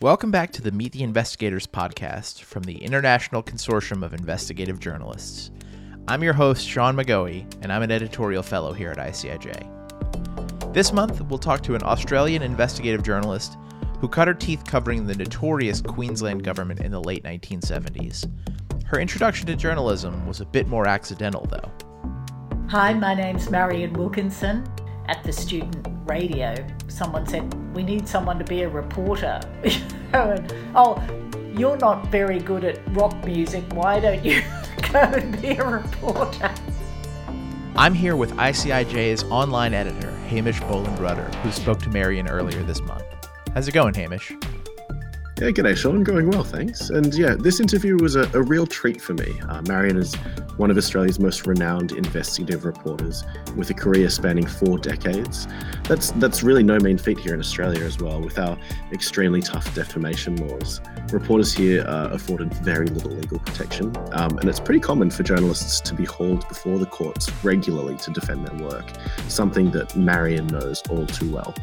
Welcome back to the Meet the Investigators podcast from the International Consortium of Investigative Journalists. I'm your host, Sean McGoey, and I'm an editorial fellow here at ICIJ. This month, we'll talk to an Australian investigative journalist who cut her teeth covering the notorious Queensland government in the late 1970s. Her introduction to journalism was a bit more accidental, though. Hi, my name's Marian Wilkinson. At the student radio, someone said, We need someone to be a reporter. and, oh, you're not very good at rock music. Why don't you go and be a reporter? I'm here with ICIJ's online editor, Hamish Boland Rudder, who spoke to Marian earlier this month. How's it going, Hamish? Yeah, g'day, Sean. Going well, thanks. And yeah, this interview was a, a real treat for me. Uh, Marian is one of Australia's most renowned investigative reporters with a career spanning four decades. That's that's really no mean feat here in Australia as well, with our extremely tough defamation laws. Reporters here are afforded very little legal protection, um, and it's pretty common for journalists to be hauled before the courts regularly to defend their work, something that Marian knows all too well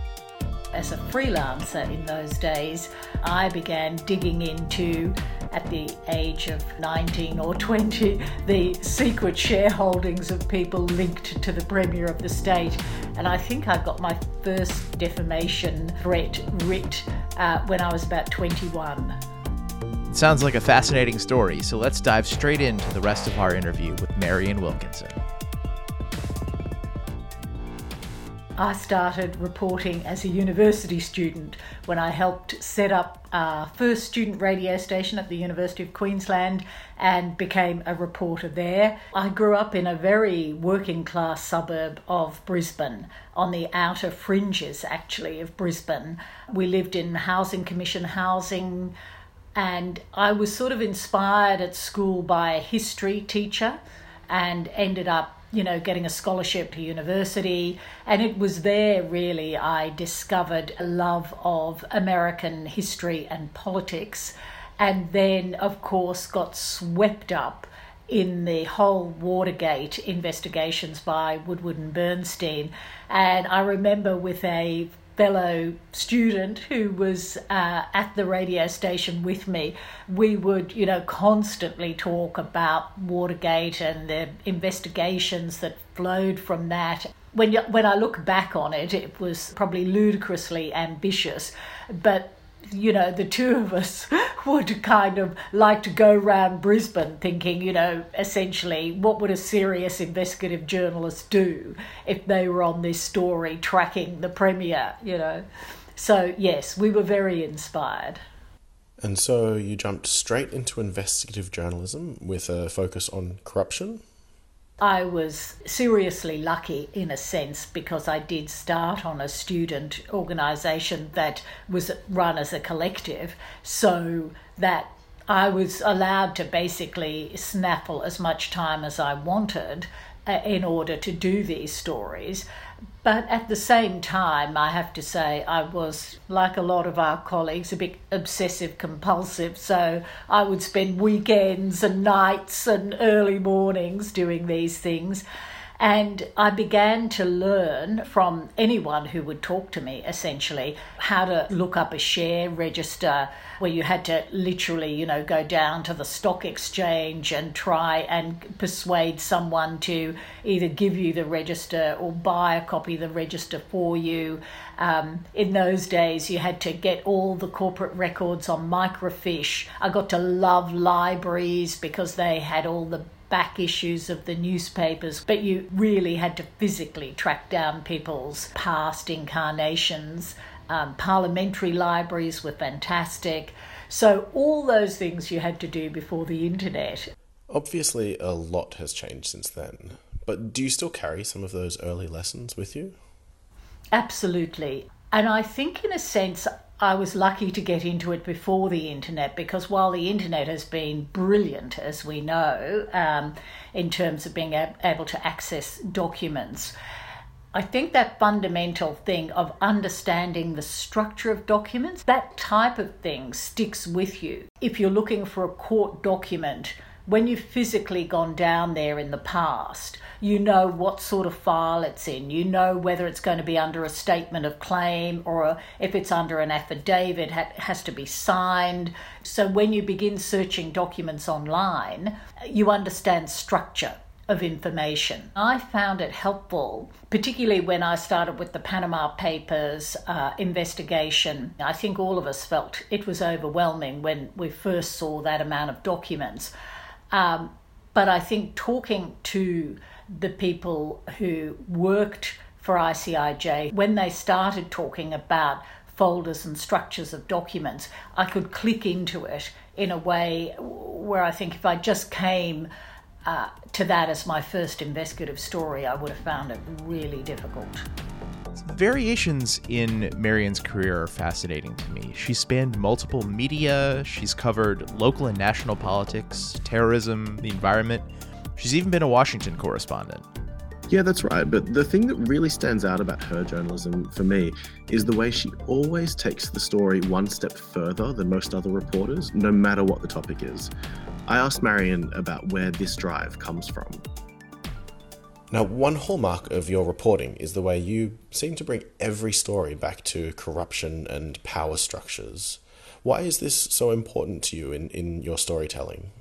as a freelancer in those days, I began digging into, at the age of 19 or 20, the secret shareholdings of people linked to the Premier of the state. And I think I got my first defamation threat writ uh, when I was about 21. It sounds like a fascinating story, so let's dive straight into the rest of our interview with Marian Wilkinson. I started reporting as a university student when I helped set up our first student radio station at the University of Queensland and became a reporter there. I grew up in a very working class suburb of Brisbane, on the outer fringes actually of Brisbane. We lived in Housing Commission housing, and I was sort of inspired at school by a history teacher and ended up you know, getting a scholarship to university. And it was there really I discovered a love of American history and politics. And then, of course, got swept up in the whole Watergate investigations by Woodward and Bernstein. And I remember with a fellow student who was uh, at the radio station with me, we would, you know, constantly talk about Watergate and the investigations that flowed from that. When, you, when I look back on it, it was probably ludicrously ambitious, but you know, the two of us would kind of like to go around Brisbane thinking, you know, essentially, what would a serious investigative journalist do if they were on this story tracking the Premier, you know? So, yes, we were very inspired. And so you jumped straight into investigative journalism with a focus on corruption? I was seriously lucky in a sense because I did start on a student organisation that was run as a collective, so that I was allowed to basically snaffle as much time as I wanted uh, in order to do these stories. But at the same time, I have to say, I was, like a lot of our colleagues, a bit obsessive compulsive. So I would spend weekends and nights and early mornings doing these things. And I began to learn from anyone who would talk to me essentially how to look up a share register where you had to literally, you know, go down to the stock exchange and try and persuade someone to either give you the register or buy a copy of the register for you. Um, in those days, you had to get all the corporate records on microfiche. I got to love libraries because they had all the back issues of the newspapers, but you really had to physically track down people's past incarnations. Um, parliamentary libraries were fantastic. So, all those things you had to do before the internet. Obviously, a lot has changed since then, but do you still carry some of those early lessons with you? Absolutely. And I think, in a sense, I was lucky to get into it before the internet because while the internet has been brilliant, as we know, um, in terms of being able to access documents, I think that fundamental thing of understanding the structure of documents, that type of thing sticks with you. If you're looking for a court document, when you've physically gone down there in the past, you know what sort of file it's in. You know whether it's going to be under a statement of claim or if it's under an affidavit, it has to be signed. So when you begin searching documents online, you understand structure of information. I found it helpful, particularly when I started with the Panama Papers uh, investigation. I think all of us felt it was overwhelming when we first saw that amount of documents. Um, but I think talking to the people who worked for ICIJ, when they started talking about folders and structures of documents, I could click into it in a way where I think if I just came uh, to that as my first investigative story, I would have found it really difficult. Variations in Marian's career are fascinating to me. She spanned multiple media, she's covered local and national politics, terrorism, the environment. She's even been a Washington correspondent. Yeah, that's right. But the thing that really stands out about her journalism for me is the way she always takes the story one step further than most other reporters, no matter what the topic is. I asked Marian about where this drive comes from. Now, one hallmark of your reporting is the way you seem to bring every story back to corruption and power structures. Why is this so important to you in, in your storytelling?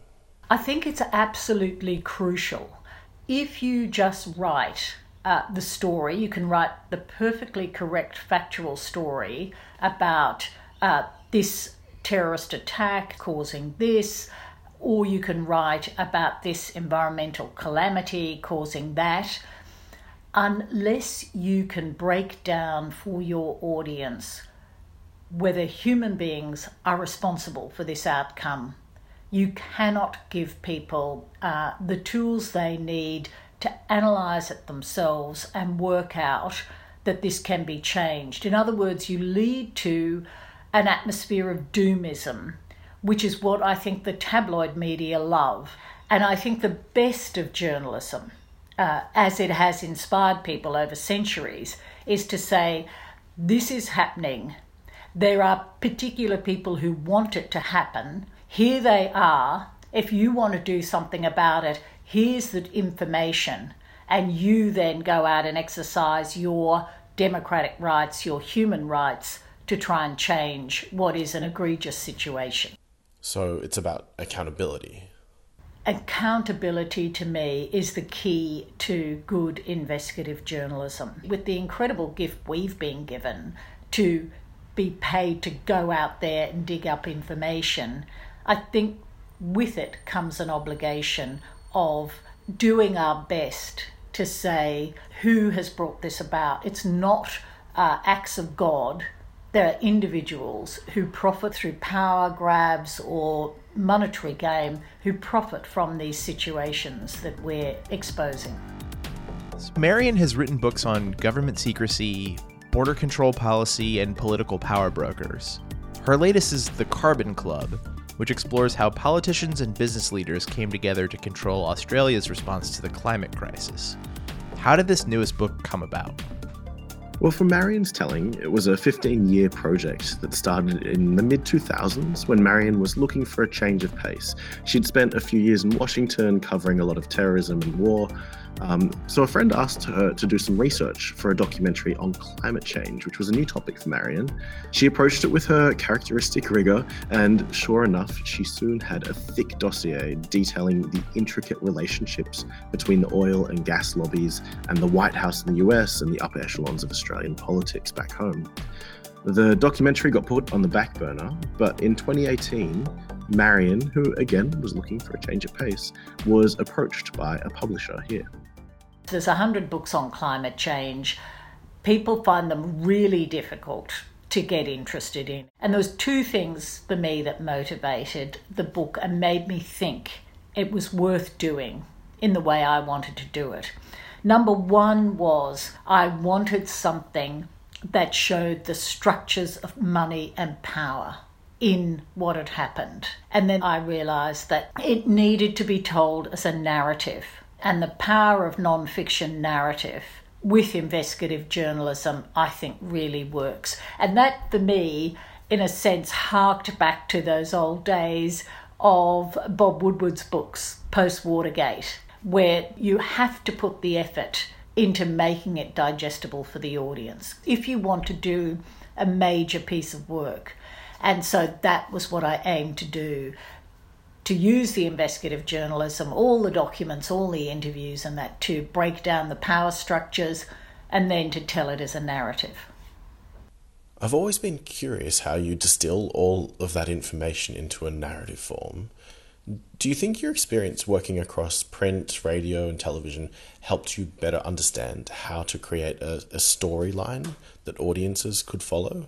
I think it's absolutely crucial. If you just write uh, the story, you can write the perfectly correct factual story about uh, this terrorist attack causing this, or you can write about this environmental calamity causing that, unless you can break down for your audience whether human beings are responsible for this outcome. You cannot give people uh, the tools they need to analyze it themselves and work out that this can be changed. In other words, you lead to an atmosphere of doomism which is what I think the tabloid media love. And I think the best of journalism, uh, as it has inspired people over centuries, is to say, this is happening. There are particular people who want it to happen. Here they are. If you want to do something about it, here's the information. And you then go out and exercise your democratic rights, your human rights to try and change what is an egregious situation. So it's about accountability. Accountability to me is the key to good investigative journalism. With the incredible gift we've been given to be paid to go out there and dig up information, I think with it comes an obligation of doing our best to say who has brought this about. It's not uh, acts of God there are individuals who profit through power grabs or monetary gain who profit from these situations that we're exposing. Marian has written books on government secrecy, border control policy, and political power brokers. Her latest is The Carbon Club, which explores how politicians and business leaders came together to control Australia's response to the climate crisis. How did this newest book come about? Well, from Marian's telling, it was a 15 year project that started in the mid 2000s when Marian was looking for a change of pace. She'd spent a few years in Washington covering a lot of terrorism and war, um, so a friend asked her to do some research for a documentary on climate change, which was a new topic for Marian. She approached it with her characteristic rigor, and sure enough, she soon had a thick dossier detailing the intricate relationships between the oil and gas lobbies and the White House in the US and the upper echelons of Australian politics back home. The documentary got put on the back burner, but in 2018, Marian, who again was looking for a change of pace, was approached by a publisher here. There's a hundred books on climate change. People find them really difficult to get interested in. And there was two things for me that motivated the book and made me think it was worth doing in the way I wanted to do it. Number one was I wanted something that showed the structures of money and power in what had happened. And then I realised that it needed to be told as a narrative. And the power of non fiction narrative with investigative journalism, I think, really works. And that, for me, in a sense, harked back to those old days of Bob Woodward's books post Watergate, where you have to put the effort into making it digestible for the audience if you want to do a major piece of work. And so that was what I aimed to do to use the investigative journalism, all the documents, all the interviews, and that to break down the power structures and then to tell it as a narrative. I've always been curious how you distill all of that information into a narrative form. Do you think your experience working across print, radio, and television helped you better understand how to create a, a storyline that audiences could follow?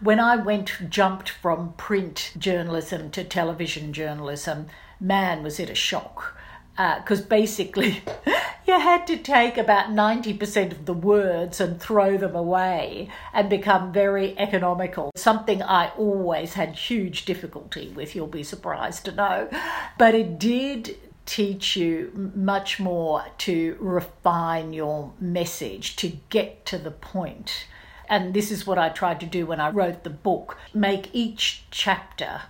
When I went, jumped from print journalism to television journalism, man, was it a shock. Because uh, basically, you had to take about 90% of the words and throw them away and become very economical. Something I always had huge difficulty with, you'll be surprised to know. But it did teach you much more to refine your message, to get to the point and this is what I tried to do when I wrote the book make each chapter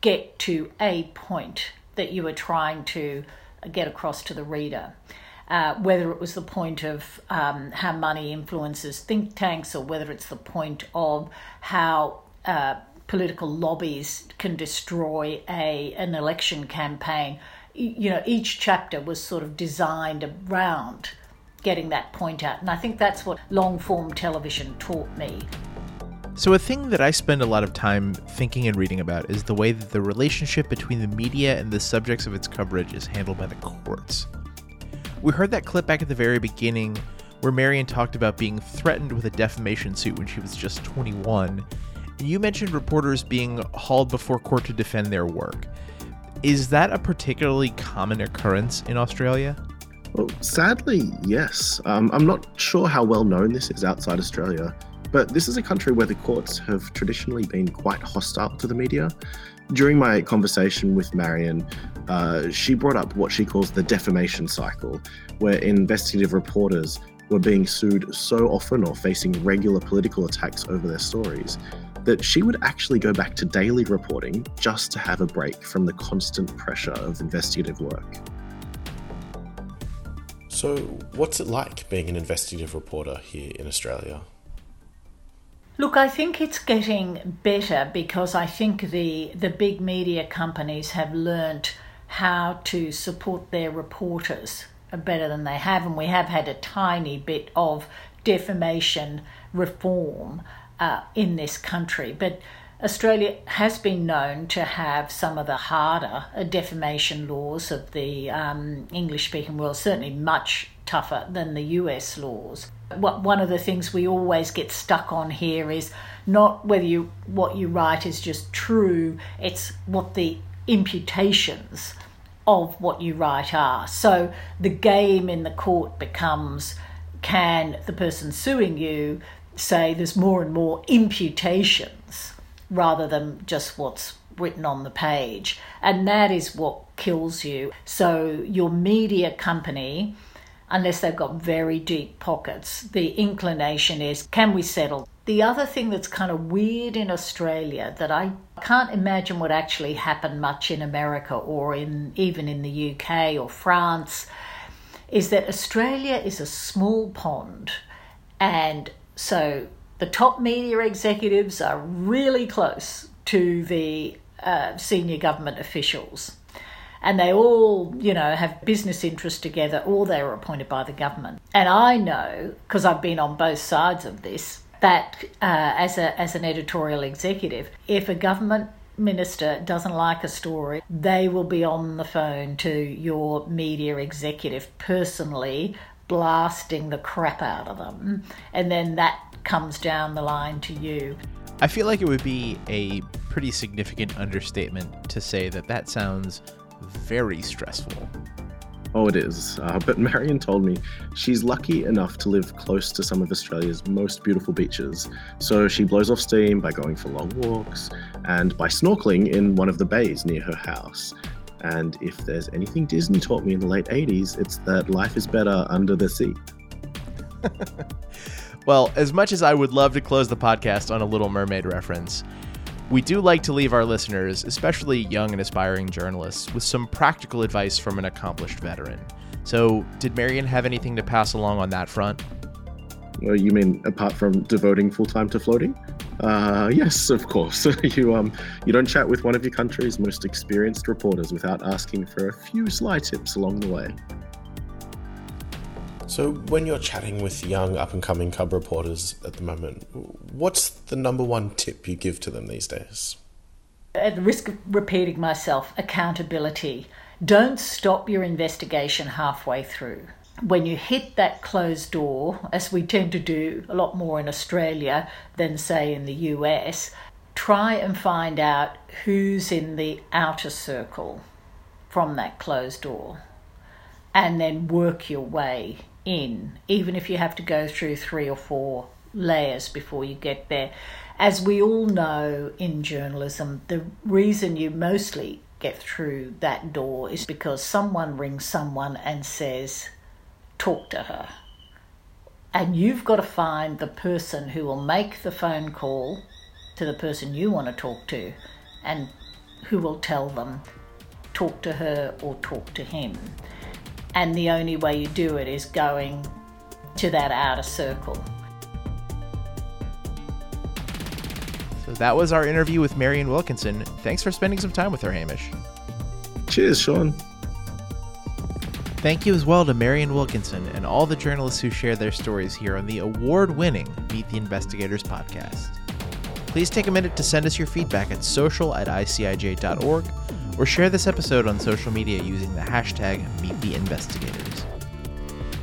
get to a point that you were trying to get across to the reader. Uh, whether it was the point of um, how money influences think tanks or whether it's the point of how uh, political lobbies can destroy a an election campaign. You know, each chapter was sort of designed around getting that point out. And I think that's what long form television taught me. So, a thing that I spend a lot of time thinking and reading about is the way that the relationship between the media and the subjects of its coverage is handled by the courts. We heard that clip back at the very beginning where Marian talked about being threatened with a defamation suit when she was just 21. And you mentioned reporters being hauled before court to defend their work. Is that a particularly common occurrence in Australia? Well, sadly, yes. Um, I'm not sure how well known this is outside Australia, but this is a country where the courts have traditionally been quite hostile to the media. During my conversation with Marian, uh, she brought up what she calls the defamation cycle, where investigative reporters were being sued so often or facing regular political attacks over their stories that she would actually go back to daily reporting just to have a break from the constant pressure of investigative work. So, what's it like being an investigative reporter here in Australia? Look, I think it's getting better because I think the the big media companies have learnt how to support their reporters better than they have, and we have had a tiny bit of defamation reform uh, in this country, but Australia has been known to have some of the harder defamation laws of the um, English speaking world, certainly much tougher than the US laws. What, one of the things we always get stuck on here is not whether you, what you write is just true, it's what the imputations of what you write are. So the game in the court becomes can the person suing you say there's more and more imputations rather than just what's written on the page. And that is what kills you. So, your media company, unless they've got very deep pockets, the inclination is can we settle? The other thing that's kind of weird in Australia that I can't imagine would actually happen much in America or in even in the UK or France is that Australia is a small pond and so the top media executives are really close to the uh, senior government officials. And they all, you know, have business interests together or they were appointed by the government. And I know, because I've been on both sides of this, that uh, as, a, as an editorial executive, if a government minister doesn't like a story, they will be on the phone to your media executive personally, blasting the crap out of them. And then that comes down the line to you. I feel like it would be a pretty significant understatement to say that that sounds very stressful. Oh, it is. Uh, but Marian told me she's lucky enough to live close to some of Australia's most beautiful beaches. So she blows off steam by going for long walks and by snorkeling in one of the bays near her house. And if there's anything Disney taught me in the late 80s, it's that life is better under the sea. Well, as much as I would love to close the podcast on a Little Mermaid reference, We do like to leave our listeners, especially young and aspiring journalists, with some practical advice from an accomplished veteran. So, did Marian have anything to pass along on that front? Well, you mean apart from devoting full time to floating? Uh, yes, of course. you um, you don't chat with one of your country's most experienced reporters without asking for a few sly tips along the way. So, when you're chatting with young up and coming cub reporters at the moment, what's the number one tip you give to them these days? At the risk of repeating myself, accountability. Don't stop your investigation halfway through. When you hit that closed door, as we tend to do a lot more in Australia than, say, in the US, try and find out who's in the outer circle from that closed door and then work your way in, even if you have to go through three or four layers before you get there. As we all know in journalism, the reason you mostly get through that door is because someone rings someone and says, Talk to her. And you've got to find the person who will make the phone call to the person you want to talk to and who will tell them, talk to her or talk to him and the only way you do it is going to that outer circle. So that was our interview with Marian Wilkinson. Thanks for spending some time with her, Hamish. Cheers, Sean. Thank you as well to Marian Wilkinson and all the journalists who share their stories here on the award winning Meet the Investigators podcast. Please take a minute to send us your feedback at social at icij.org or share this episode on social media using the hashtag MeetTheInvestigators.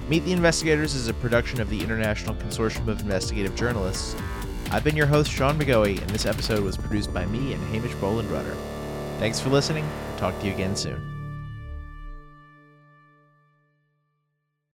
Meet the Investigators is a production of the International Consortium of Investigative Journalists. I've been your host, Sean McGoey, and this episode was produced by me and Hamish Boland Rudder. Thanks for listening. talk to you again soon.